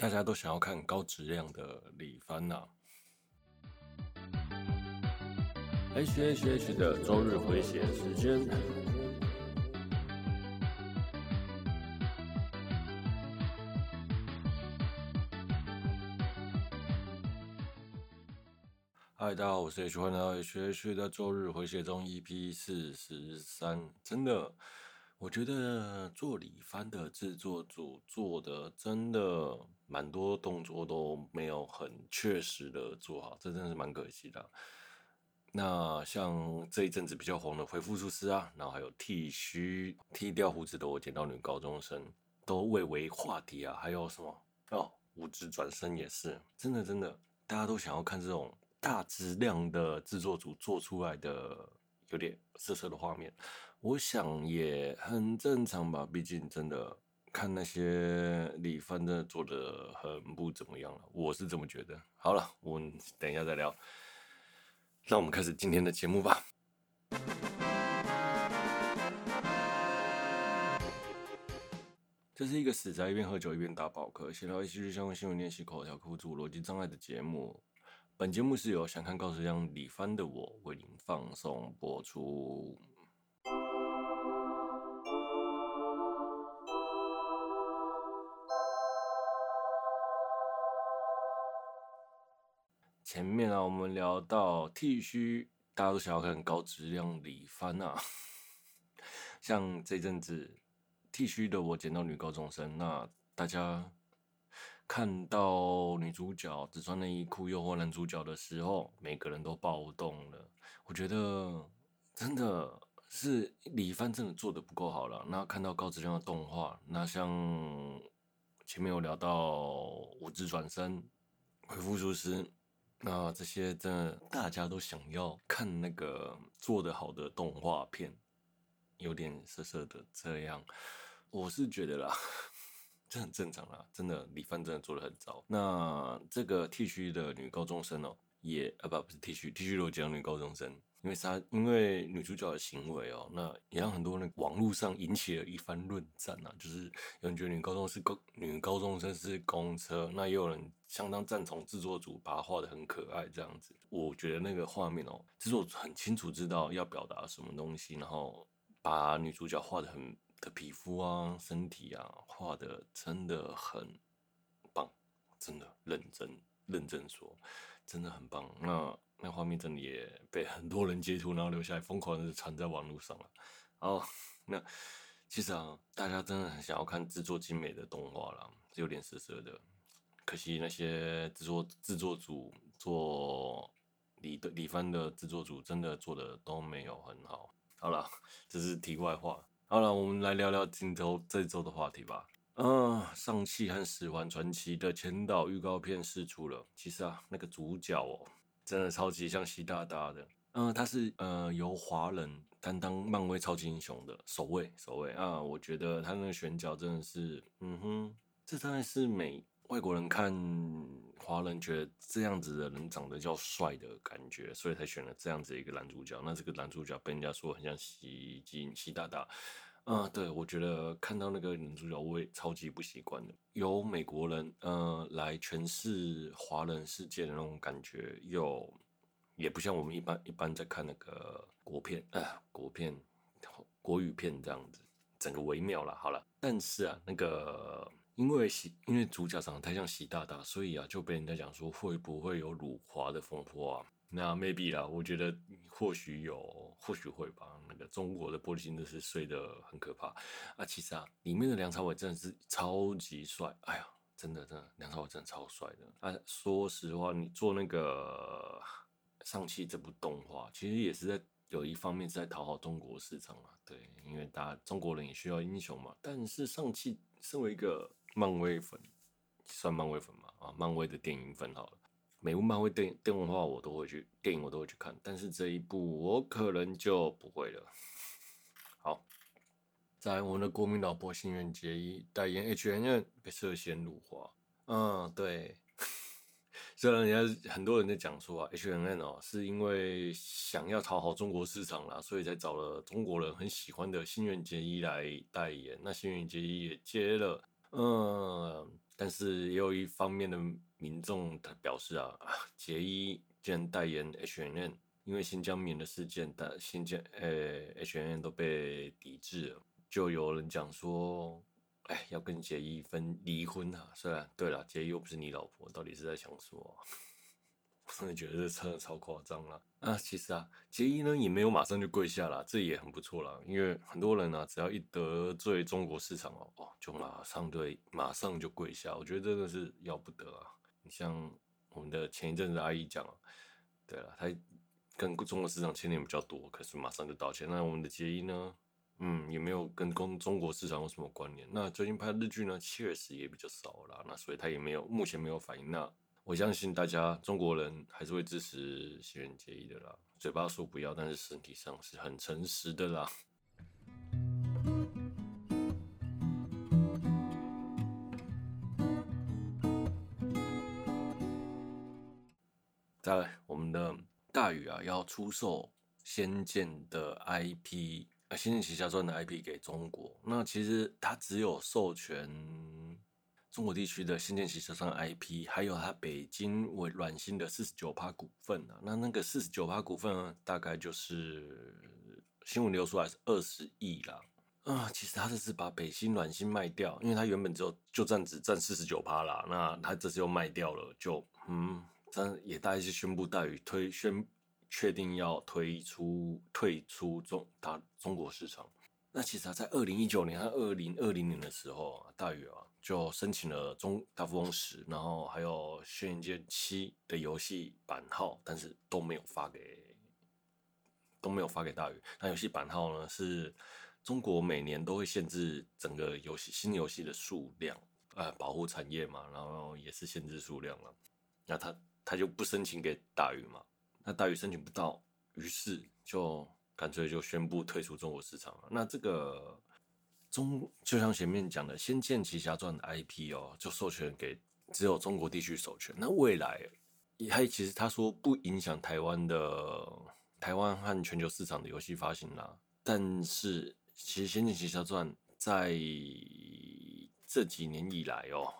大家都想要看高质量的李帆呐。H H H 的周日回血时间。嗨，大家好，我是 H，欢迎来到 H H 的周日回血中 EP 四十三。真的。我觉得做李帆的制作组做的真的蛮多动作都没有很确实的做好，这真的是蛮可惜的。那像这一阵子比较红的回复术师啊，然后还有剃须、剃掉胡子的我剪到女高中生，都蔚为话题啊。还有什么哦，五指转身也是，真的真的，大家都想要看这种大质量的制作组做出来的。有点色色的画面，我想也很正常吧。毕竟真的看那些李帆真的做的很不怎么样了，我是这么觉得。好了，我们等一下再聊。那我们开始今天的节目吧。这是一个死宅一边喝酒一边打宝课，闲聊一些相关新闻、练习口条、克服自我逻辑障碍的节目。本节目是由想看高质量李帆的我为您放送播出。前面啊，我们聊到剃须，大家都想要看高质量李帆啊。像这阵子剃须的我捡到女高中生，那大家。看到女主角只穿内衣裤诱惑男主角的时候，每个人都暴动了。我觉得真的是李帆真的做得不够好了。那看到高质量的动画，那像前面有聊到五指转身、回复术师，那这些真的大家都想要看那个做得好的动画片，有点涩涩的这样，我是觉得啦。这很正常啦，真的，李帆真的做的很糟。那这个剃须的女高中生哦，也啊不不是剃须，剃须的我讲女高中生，因为她因为女主角的行为哦，那也让很多那网络上引起了一番论战啊。就是有人觉得女高中是公女高中生是公车，那也有人相当赞同制作组把她画得很可爱这样子。我觉得那个画面哦，制作组很清楚知道要表达什么东西，然后把女主角画得很。的皮肤啊，身体啊，画的真的很棒，真的认真认真说，真的很棒。那那画面真的也被很多人截图，然后留下来，疯狂的传在网络上了。哦，那其实啊，大家真的很想要看制作精美的动画啦，有点涩涩的。可惜那些制作制作组做李的李帆的制作组真的做的都没有很好。好了，这是题外话。好了，我们来聊聊今周这周的话题吧。嗯，上气和十环传奇的前导预告片释出了。其实啊，那个主角哦，真的超级像习大大的。嗯，他是呃由华人担当漫威超级英雄的首位首位啊。我觉得他那个选角真的是，嗯哼，这当然是美。外国人看华人觉得这样子的人长得较帅的感觉，所以才选了这样子一个男主角。那这个男主角被人家说很像习近习大大，啊、嗯，对，我觉得看到那个男主角我也超级不习惯的。由美国人呃来诠释华人世界的那种感觉，又也不像我们一般一般在看那个国片啊、呃，国片国语片这样子，整个微妙了。好了，但是啊，那个。因为习，因为主角长得太像习大大，所以啊，就被人家讲说会不会有辱华的风波啊？那 maybe 啦，我觉得或许有，或许会吧。那个中国的玻璃心真的是碎的很可怕啊！其实啊，里面的梁朝伟真的是超级帅，哎呀，真的真的，梁朝伟真的超帅的啊！说实话，你做那个《上汽》这部动画，其实也是在有一方面是在讨好中国市场啊。对，因为大家中国人也需要英雄嘛。但是《上汽》身为一个漫威粉算漫威粉嘛？啊，漫威的电影粉好了，每部漫威电电影的话我都会去，电影我都会去看，但是这一部我可能就不会了。好，在我们的国民老婆新垣结衣代言 H&M 被涉嫌辱华，嗯，对。虽然人家很多人在讲说啊，H&M 哦是因为想要讨好中国市场啦，所以才找了中国人很喜欢的新垣结衣来代言。那新垣结衣也接了。嗯，但是也有一方面的民众他表示啊，杰伊竟然代言 H&M，因为新疆棉的事件，但新疆呃 H&M 都被抵制了，就有人讲说，哎，要跟杰伊分离婚啊。虽然对了，杰伊又不是你老婆，到底是在想说啊？真的觉得这真的超夸张了啊！其实啊，杰伊呢也没有马上就跪下了，这也很不错了。因为很多人呢、啊，只要一得罪中国市场哦，哦，就马上对，马上就跪下。我觉得真的是要不得啊！你像我们的前一阵子阿姨讲，对了，他跟中国市场牵连比较多，可是马上就道歉。那我们的杰伊呢，嗯，也没有跟中中国市场有什么关联。那最近拍日剧呢，确实也比较少了，那所以他也没有，目前没有反应。那我相信大家中国人还是会支持新垣结衣的啦，嘴巴说不要，但是身体上是很诚实的啦。再来，我们的大宇啊，要出售《仙剑》的 IP，啊，《仙剑奇侠传》的 IP 给中国，那其实它只有授权。中国地区的《新剑奇侠传》IP，还有它北京为软星的四十九趴股份啊，那那个四十九趴股份呢，大概就是新闻流出来是二十亿啦。啊，其实他这是把北京软星卖掉，因为他原本只有就占只占四十九趴啦，那他这次又卖掉了，就嗯，这也大概是宣布大宇推宣确定要推出退出中大中国市场。那其实他在二零一九年和二零二零年的时候啊，大宇啊。就申请了中大富翁十，然后还有轩辕剑七的游戏版号，但是都没有发给都没有发给大宇。那游戏版号呢，是中国每年都会限制整个游戏新游戏的数量，呃，保护产业嘛，然后也是限制数量了。那他他就不申请给大宇嘛，那大宇申请不到，于是就干脆就宣布退出中国市场了。那这个。中就像前面讲的《仙剑奇侠传》的 IP 哦，就授权给只有中国地区授权。那未来也还其实他说不影响台湾的台湾和全球市场的游戏发行啦。但是其实《仙剑奇侠传》在这几年以来哦，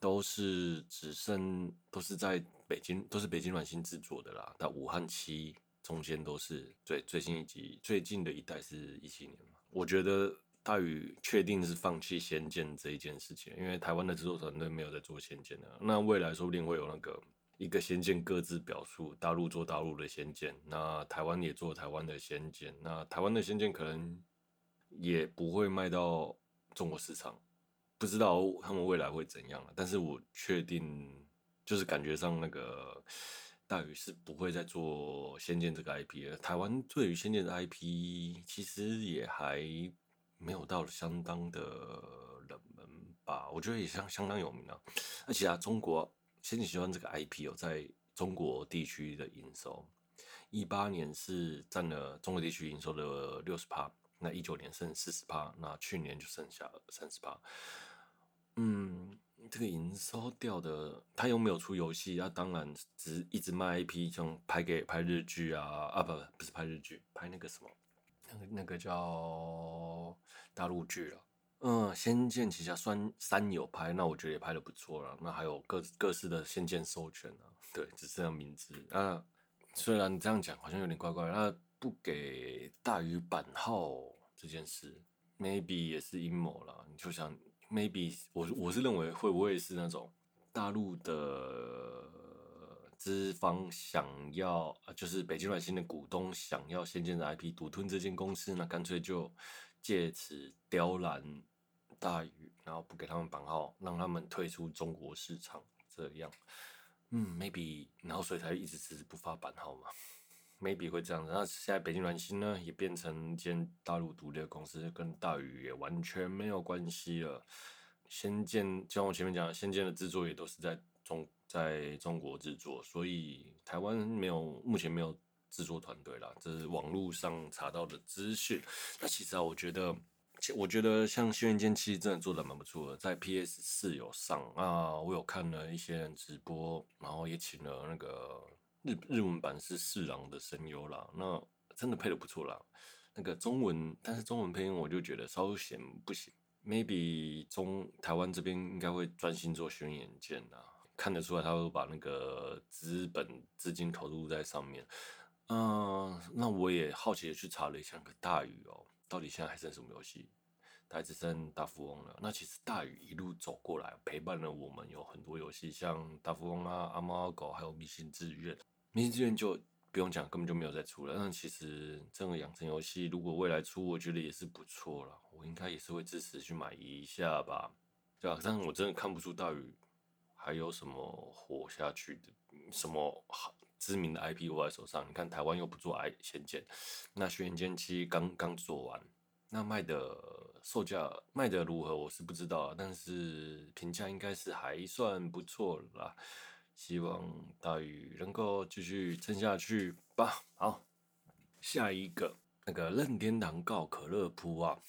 都是只剩都是在北京都是北京软星制作的啦。到武汉七中间都是最最新一集最近的一代是一七年嘛，我觉得。大宇确定是放弃《仙剑》这一件事情，因为台湾的制作团队没有在做《仙剑》的。那未来说不定会有那个一个《仙剑》各自表述，大陆做大陆的《仙剑》，那台湾也做台湾的《仙剑》。那台湾的《仙剑》可能也不会卖到中国市场，不知道他们未来会怎样了。但是我确定，就是感觉上那个大宇是不会再做《仙剑》这个 IP 了。台湾对于《仙剑》的 IP 其实也还。没有到相当的冷门吧，我觉得也相相当有名啊。而且啊，中国《仙剑奇侠传》这个 IP 哦，在中国地区的营收，一八年是占了中国地区营收的六十趴，那一九年剩四十趴，那去年就剩下三十趴。嗯，这个营收掉的，他又没有出游戏，那、当然只一直卖 IP，像拍给拍日剧啊啊不不是拍日剧，拍那个什么。那个叫大陆剧了，嗯，《仙剑奇侠传三》有拍，那我觉得也拍得不错了。那还有各各式的仙剑授权啊，对，只是这样名字。那虽然这样讲好像有点怪怪，那不给大宇版号这件事，maybe 也是阴谋了。你就想，maybe 我我是认为会不会是那种大陆的。资方想要，就是北京软星的股东想要仙剑的 IP 独吞这间公司，那干脆就借此刁难大宇，然后不给他们版号，让他们退出中国市场，这样，嗯，maybe，然后所以才一直迟迟不发版号嘛，maybe 会这样子。那现在北京软星呢，也变成一间大陆独立的公司，跟大宇也完全没有关系了。仙剑，就像我前面讲的，仙剑的制作也都是在中。在中国制作，所以台湾没有，目前没有制作团队啦，这是网络上查到的资讯。那其实啊，我觉得，我觉得像《轩辕剑七》真的做的蛮不错的，在 PS 四有上啊，我有看了一些人直播，然后也请了那个日日文版是四郎的声优啦，那真的配的不错啦。那个中文，但是中文配音我就觉得稍显不行，maybe 中台湾这边应该会专心做轩辕剑呐，看得出来他会把那个资本资金投入在上面。嗯、那我也好奇的去查了一下个大宇哦，到底现在还剩什么游戏？还只剩大富翁了。那其实大宇一路走过来，陪伴了我们有很多游戏，像大富翁啊、阿猫阿狗，还有明星志愿。明星志愿就不用讲，根本就没有再出了。那其实这个养成游戏，如果未来出，我觉得也是不错了。我应该也是会支持去买一下吧，对吧？但我真的看不出大宇还有什么活下去的，什么好知名的 IP 握在手上。你看台湾又不做爱仙剑，那轩辕剑七刚刚做完，那卖的。售价卖的如何，我是不知道，但是评价应该是还算不错啦。希望大宇能够继续撑下去吧。好，下一个那个任天堂告可乐铺啊，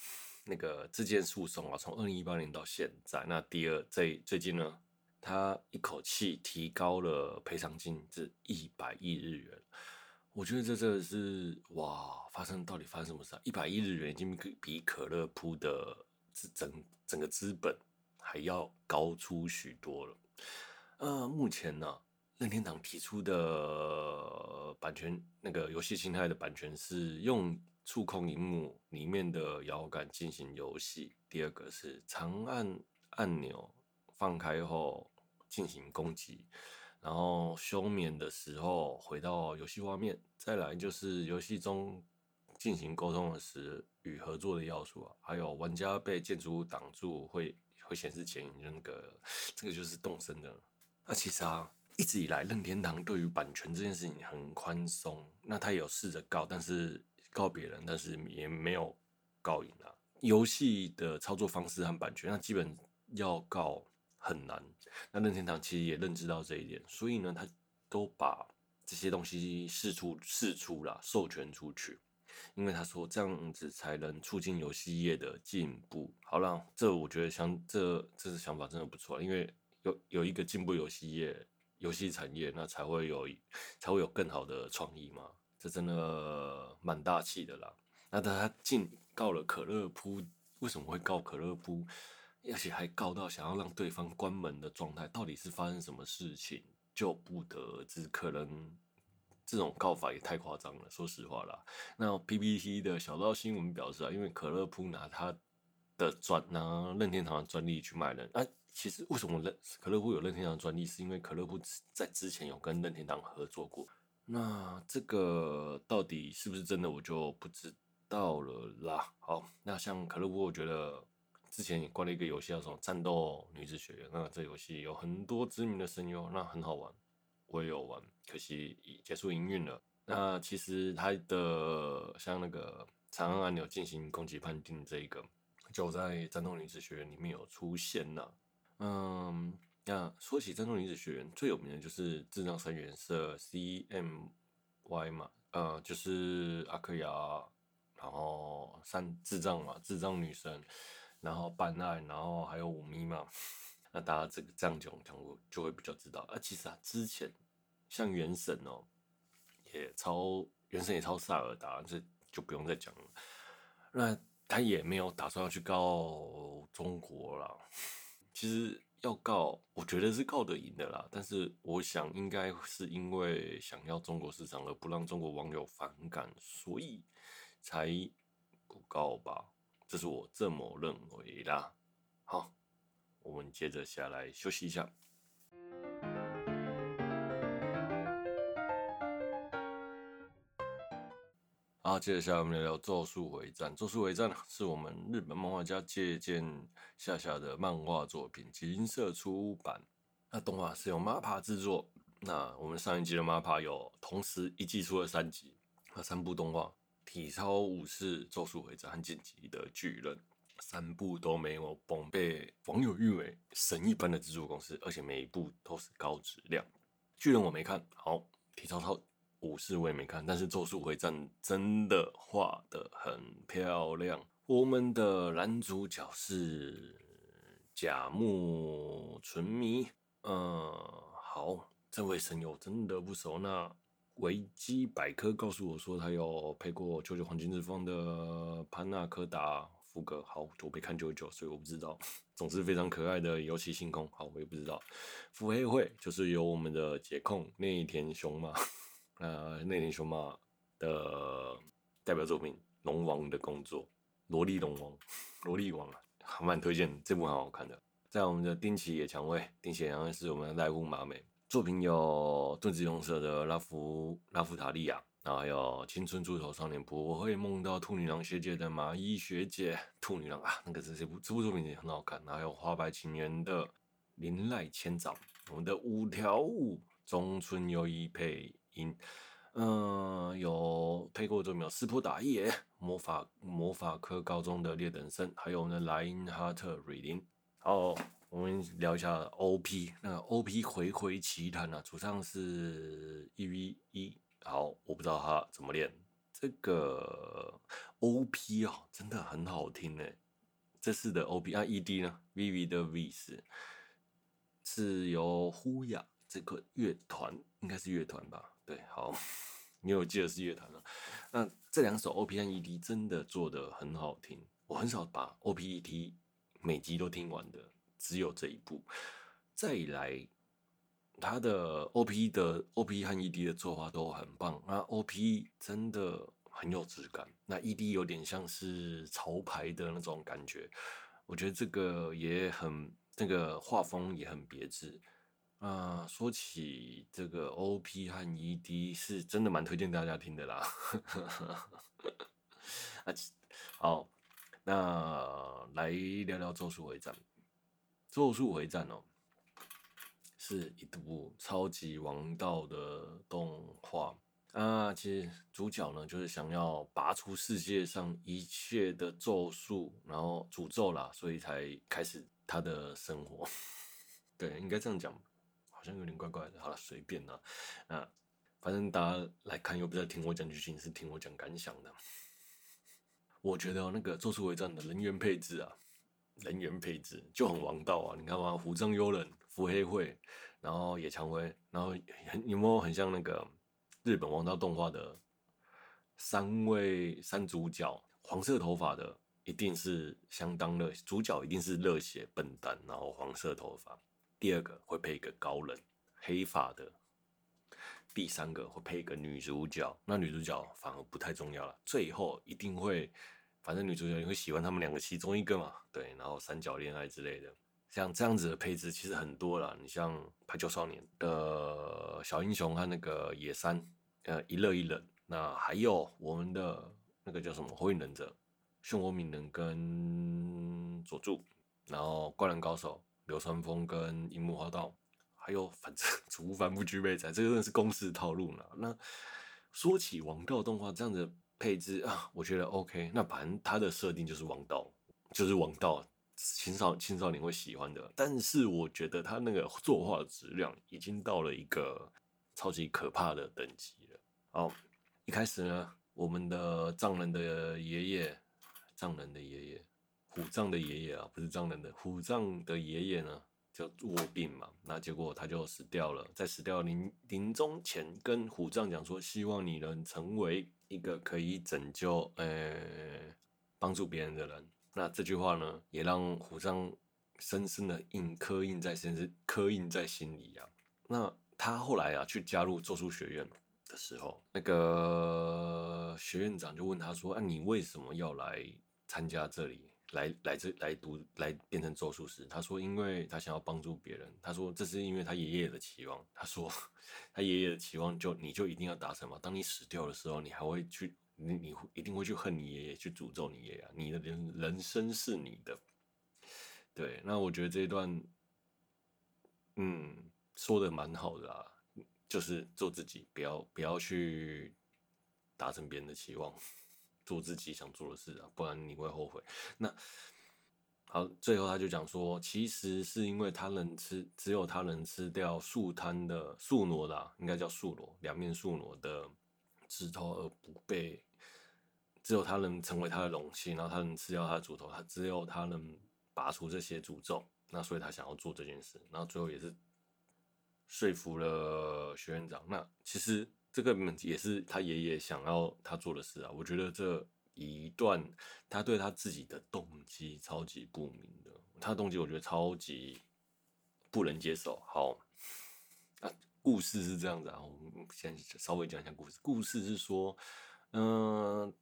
那个这件诉讼啊，从二零一八年到现在，那第二最最近呢，他一口气提高了赔偿金至一百亿日元。我觉得这真的是哇，发生到底发生什么事啊？一百亿日元已经比可乐铺的整整个资本还要高出许多了。呃，目前呢，任天堂提出的版权，那个游戏侵害的版权是用触控荧幕里面的摇杆进行游戏，第二个是长按按钮放开后进行攻击。然后休眠的时候回到游戏画面，再来就是游戏中进行沟通的时与合作的要素啊，还有玩家被建筑物挡住会会显示前那个，这个就是动身的。那其实啊，一直以来任天堂对于版权这件事情很宽松，那他有试着告，但是告别人，但是也没有告赢啊。游戏的操作方式和版权，那基本要告很难。那任天堂其实也认知到这一点，所以呢，他都把这些东西试出试出了，授权出去，因为他说这样子才能促进游戏业的进步。好了，这我觉得想这这是想法真的不错，因为有有一个进步游戏业、游戏产业，那才会有才会有更好的创意嘛。这真的蛮大气的啦。那他进告了可乐铺，为什么会告可乐铺？而且还告到想要让对方关门的状态，到底是发生什么事情，就不得而知。可能这种告法也太夸张了，说实话啦。那 PPT 的小道新闻表示啊，因为可乐铺拿他的专拿任天堂的专利去卖人。啊，其实为什么任可乐噗有任天堂专利，是因为可乐铺在之前有跟任天堂合作过。那这个到底是不是真的，我就不知道了啦。好，那像可乐噗，我觉得。之前也关了一个游戏叫什么《战斗女子学院》，那这游戏有很多知名的声优，那很好玩，我也有玩，可惜已结束营运了。那其实它的像那个长按按钮进行攻击判定这一个，就在《战斗女子学院》里面有出现了。嗯，那说起《战斗女子学院》，最有名的就是智障三原色 CMY 嘛，呃，就是阿克亚，然后三智障嘛，智障女神。然后办案，然后还有五咪嘛，那大家这个这样讲讲过，就会比较知道。啊，其实啊，之前像原神哦，也超原神也超萨尔达，这就不用再讲了。那他也没有打算要去告中国了。其实要告，我觉得是告得赢的啦。但是我想应该是因为想要中国市场，而不让中国网友反感，所以才不告吧。这是我这么认为啦。好，我们接着下来休息一下。好，接着下来我们聊聊《咒术回战》。《咒术回战》是我们日本漫画家借鉴下下的漫画作品，金色出版。那动画是由 MAPA 制作。那我们上一集的 MAPA 有同时一季出了三集，那三部动画。体操武士、咒术回战和进击的巨人三部都没有崩，被网友誉为神一般的制作公司，而且每一部都是高质量。巨人我没看好，体操操武士我也没看，但是咒术回战真的画得很漂亮。我们的男主角是甲木纯弥，嗯，好，这位神友真的不熟那。维基百科告诉我说，他有配过《九九黄金之风》的潘纳柯达福格，好，我没看九九，所以我不知道。总之非常可爱的游戏星空，好，我也不知道。腹黑会就是由我们的解控内田雄马，呃，内田雄马的代表作品《龙王的工作》，萝莉龙王，萝莉王啊，还蛮推荐，这部很好看的。在我们的丁崎野蔷薇，丁崎野蔷薇是我们的濑户麻美，作品有盾子勇者的拉夫拉夫塔利亚。然后还有青春猪头少年仆，我会梦到兔女郎学姐的麻衣学姐，兔女郎啊，那个是这部这部作品也很好看。然后还有花白情缘的林濑千早，我们的五条悟中村优一配音，嗯、有配过作品有斯普达耶魔法魔法科高中的劣等生，还有我们的莱因哈特瑞林。好，我们聊一下 OP，那 OP 回回奇谭啊，主唱是 E V 一。好，我不知道他怎么练这个 O P 哦，真的很好听诶。这次的 O P 啊，E D 呢？VV 的 V 是是由呼雅这个乐团，应该是乐团吧？对，好，因为我记得是乐团了。那这两首 O P 和 E D 真的做的很好听，我很少把 O P E D 每集都听完的，只有这一部。再来。他的 OP 的 OP 和 ED 的作画都很棒，那 OP 真的很有质感，那 ED 有点像是潮牌的那种感觉，我觉得这个也很，这个画风也很别致。啊，说起这个 OP 和 ED 是真的蛮推荐大家听的啦。啊，好，那来聊聊《咒术回战》。《咒术回战》哦。是一部超级王道的动画啊！其实主角呢，就是想要拔出世界上一切的咒术，然后诅咒啦，所以才开始他的生活。对，应该这样讲，好像有点怪怪的。好了，随便啦。啊，反正大家来看又不是在听我讲剧情，是听我讲感想的。我觉得那个《做出回战》的人员配置啊，人员配置就很王道啊！你看嘛，虎杖悠仁。伏黑会，然后野蔷薇，然后很有没有很像那个日本王道动画的三位三主角？黄色头发的一定是相当热，主角一定是热血笨蛋，然后黄色头发。第二个会配一个高冷黑发的，第三个会配一个女主角，那女主角反而不太重要了。最后一定会，反正女主角也会喜欢他们两个其中一个嘛，对，然后三角恋爱之类的。像这样子的配置其实很多了，你像《排球少年》的小英雄和那个野山，呃，一乐一冷，那还有我们的那个叫什么《火影忍者》，漩涡鸣人跟佐助，然后《灌篮高手》流川枫跟樱木花道，还有反正 祖屋帆布具备在，这个真的是公式套路了。那说起王道动画这样的配置啊，我觉得 OK。那反正它的设定就是王道，就是王道。青少青少年会喜欢的，但是我觉得他那个作画质量已经到了一个超级可怕的等级了。好，一开始呢，我们的藏人的爷爷，藏人的爷爷，虎杖的爷爷啊，不是藏人的，虎杖的爷爷呢，就卧病嘛，那结果他就死掉了，在死掉临临终前，跟虎杖讲说，希望你能成为一个可以拯救呃帮助别人的人。那这句话呢，也让虎杖深深的印刻印在心，刻印在心里啊。那他后来啊，去加入咒术学院的时候，那个学院长就问他说：“啊，你为什么要来参加这里？来来这来读来变成咒术师？”他说：“因为他想要帮助别人。”他说：“这是因为他爷爷的期望。”他说：“ 他爷爷的期望就你就一定要达成嘛。当你死掉的时候，你还会去。”你你会一定会去恨你爷爷，去诅咒你爷爷，你的人人生是你的，对。那我觉得这一段，嗯，说的蛮好的啊，就是做自己，不要不要去达成别人的期望，做自己想做的事啊，不然你会后悔。那好，最后他就讲说，其实是因为他能吃，只有他能吃掉树摊的树挪的，应该叫树挪，两面树挪的。指头而不被，只有他能成为他的容器，然后他能吃掉他的主头，他只有他能拔除这些诅咒，那所以他想要做这件事，然后最后也是说服了学院长。那其实这个也是他爷爷想要他做的事啊，我觉得这一段他对他自己的动机超级不明的，他的动机我觉得超级不能接受。好，啊，故事是这样子啊，我们先稍微讲一下故事。故事是说，嗯、呃，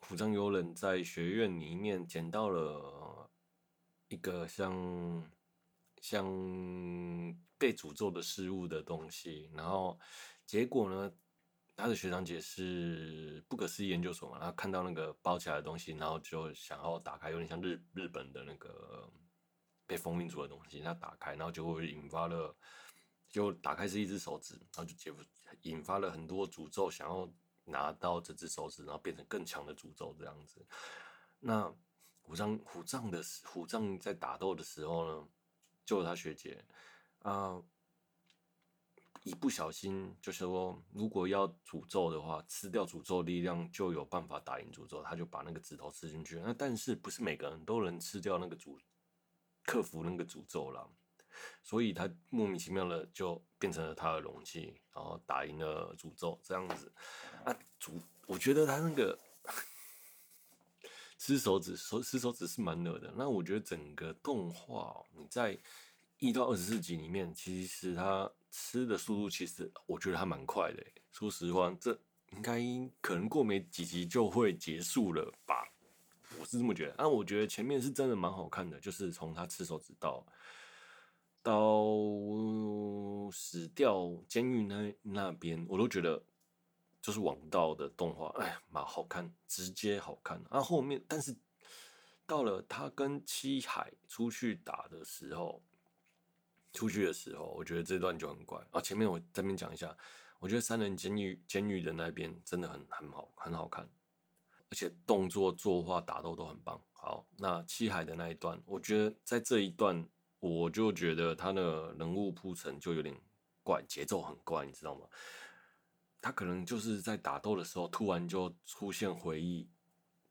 虎杖悠仁在学院里面捡到了一个像像被诅咒的事物的东西，然后结果呢？他的学长姐是不可思议研究所嘛，然后看到那个包起来的东西，然后就想要打开，有点像日日本的那个被封印住的东西，他打开，然后就会引发了，就打开是一只手指，然后就结引发了很多诅咒，想要拿到这只手指，然后变成更强的诅咒这样子。那虎杖虎杖的虎杖在打斗的时候呢，救了他学姐啊。一不小心就是说，如果要诅咒的话，吃掉诅咒力量就有办法打赢诅咒。他就把那个指头吃进去。那但是不是每个人都能吃掉那个诅，克服那个诅咒了？所以他莫名其妙的就变成了他的容器，然后打赢了诅咒这样子。啊，诅，我觉得他那个吃手指，手吃手指是蛮惹的。那我觉得整个动画你在一到二十四集里面，其实他。吃的速度其实我觉得还蛮快的，说实话，这应该可能过没几集就会结束了吧，我是这么觉得。但我觉得前面是真的蛮好看的，就是从他吃手指到到死掉监狱那那边，我都觉得就是王道的动画，哎，蛮好看，直接好看。啊，后面但是到了他跟七海出去打的时候。出去的时候，我觉得这段就很怪啊。前面我这边讲一下，我觉得三人监狱监狱的那边真的很很好，很好看，而且动作、作画、打斗都很棒。好，那七海的那一段，我觉得在这一段，我就觉得他的人物铺陈就有点怪，节奏很怪，你知道吗？他可能就是在打斗的时候，突然就出现回忆，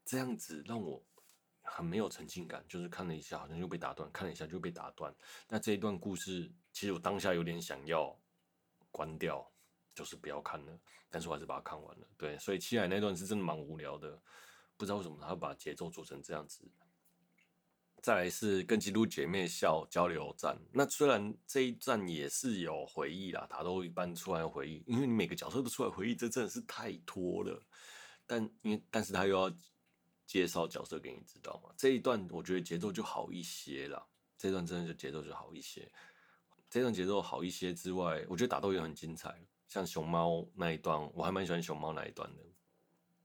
这样子让我。很没有沉浸感，就是看了一下，好像就被打断；看了一下就被打断。那这一段故事，其实我当下有点想要关掉，就是不要看了。但是我还是把它看完了。对，所以七海那段是真的蛮无聊的，不知道为什么他会把节奏做成这样子。再来是跟基督姐妹校交流站，那虽然这一站也是有回忆啦，他都一般出来回忆，因为你每个角色都出来回忆，这真的是太拖了。但因为，但是他又要。介绍角色给你知道吗？这一段我觉得节奏就好一些了。这段真的就节奏就好一些。这段节奏好一些之外，我觉得打斗也很精彩。像熊猫那一段，我还蛮喜欢熊猫那一段的。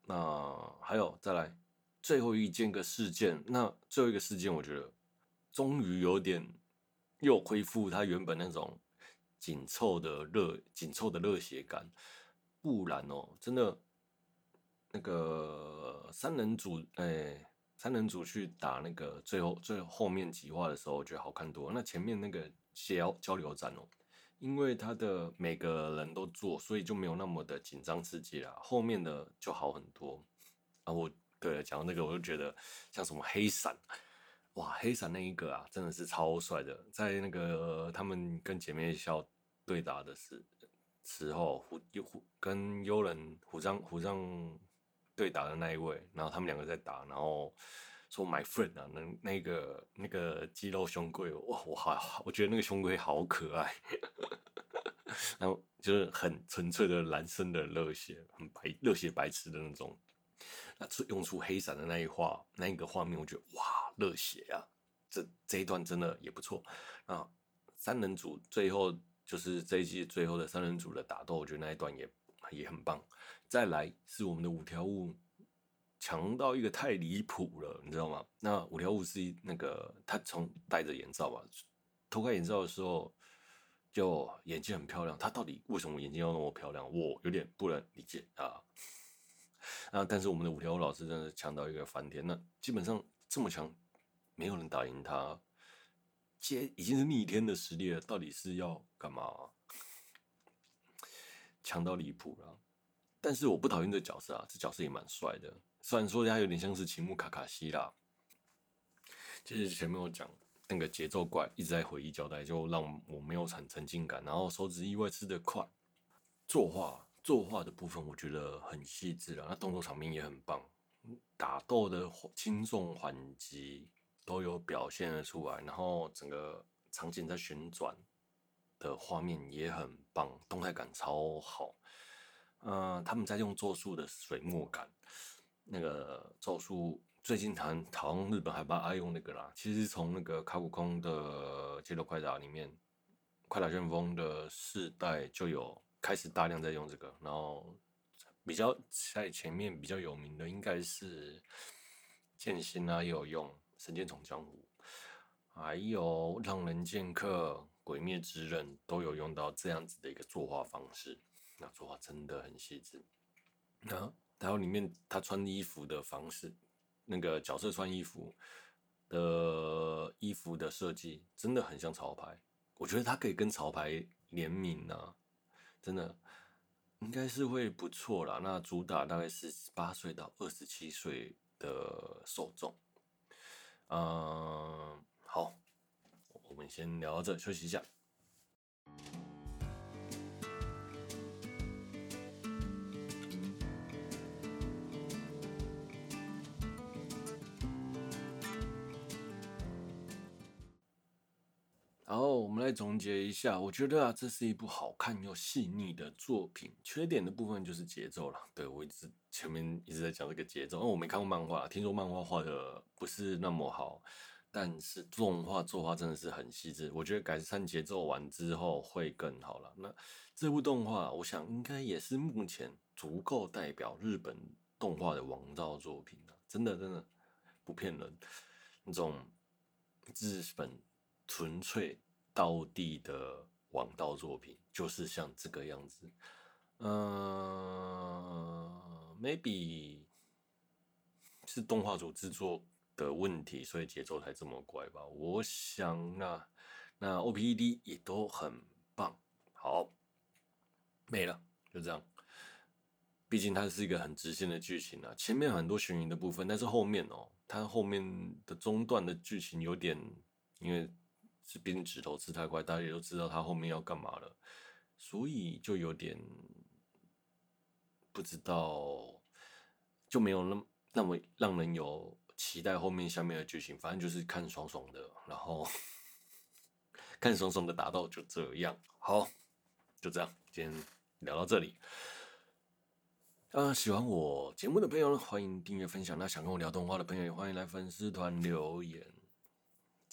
那还有再来最后一件个事件，那最后一个事件，我觉得终于有点又恢复它原本那种紧凑的热紧凑的热血感。不然哦，真的。那个三人组，哎、三人组去打那个最后最后面几话的时候，我觉得好看多。那前面那个交交流战哦，因为他的每个人都做，所以就没有那么的紧张刺激了。后面的就好很多啊。我对了，讲到那个，我就觉得像什么黑闪，哇，黑闪那一个啊，真的是超帅的。在那个他们跟姐妹校对打的时时候，虎虎跟幽人虎杖虎杖。对打的那一位，然后他们两个在打，然后说 “my friend” 啊，那那个那个肌肉胸龟，哇，我好，我觉得那个胸龟好可爱，然后就是很纯粹的男生的热血，很白热血白痴的那种。那用出黑闪的那一画，那一个画面，我觉得哇，热血啊！这这一段真的也不错啊。三人组最后就是这一季最后的三人组的打斗，我觉得那一段也也很棒。再来是我们的五条悟强到一个太离谱了，你知道吗？那五条悟是那个他从戴着眼罩吧，偷开眼罩的时候就眼睛很漂亮。他到底为什么眼睛要那么漂亮？我有点不能理解啊。啊，但是我们的五条悟老师真的强到一个翻天。那基本上这么强，没有人打赢他，接已经是逆天的实力了，到底是要干嘛？强到离谱了。但是我不讨厌这角色啊，这角色也蛮帅的。虽然说他有点像是青木卡卡西啦，就是前面我讲那个节奏怪，一直在回忆交代，就让我没有产沉浸感。然后手指意外吃得快，作画作画的部分我觉得很细致啊，那动作场面也很棒。打斗的轻重缓急都有表现了出来，然后整个场景在旋转的画面也很棒，动态感超好。呃，他们在用咒术的水墨感，那个咒术最近谈好像日本还蛮爱用那个啦。其实从那个卡普空的街头快打里面，快打旋风的世代就有开始大量在用这个，然后比较在前面比较有名的应该是剑心啊，也有用神剑闯江湖，还有浪人剑客、鬼灭之刃都有用到这样子的一个作画方式。那作画真的很细致，然后还有里面他穿衣服的方式，那个角色穿衣服的衣服的设计真的很像潮牌，我觉得他可以跟潮牌联名啊，真的应该是会不错啦。那主打大概是十八岁到二十七岁的受众，嗯，好，我们先聊到这，休息一下。然后我们来总结一下，我觉得啊，这是一部好看又细腻的作品。缺点的部分就是节奏了。对，我一直前面一直在讲这个节奏，因为我没看过漫画，听说漫画画的不是那么好，但是动画作画真的是很细致。我觉得改善节奏完之后会更好了。那这部动画，我想应该也是目前足够代表日本动画的王道作品了。真的，真的不骗人，那种日本。纯粹道地的王道作品，就是像这个样子。嗯、呃，maybe 是动画组制作的问题，所以节奏才这么怪吧。我想啊，那 OPED 也都很棒。好，没了，就这样。毕竟它是一个很直线的剧情啊，前面很多悬疑的部分，但是后面哦，它后面的中段的剧情有点因为。是边指头吃太快，大家也都知道他后面要干嘛了，所以就有点不知道，就没有那么那么让人有期待后面下面的剧情。反正就是看爽爽的，然后 看爽爽的打斗就这样。好，就这样，今天聊到这里。啊，喜欢我节目的朋友呢，欢迎订阅分享。那想跟我聊动画的朋友，也欢迎来粉丝团留言。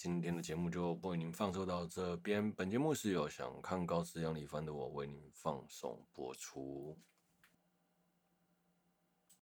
今天的节目就为您放送到这边。本节目是由想看高斯杨立帆的我为您放送播出。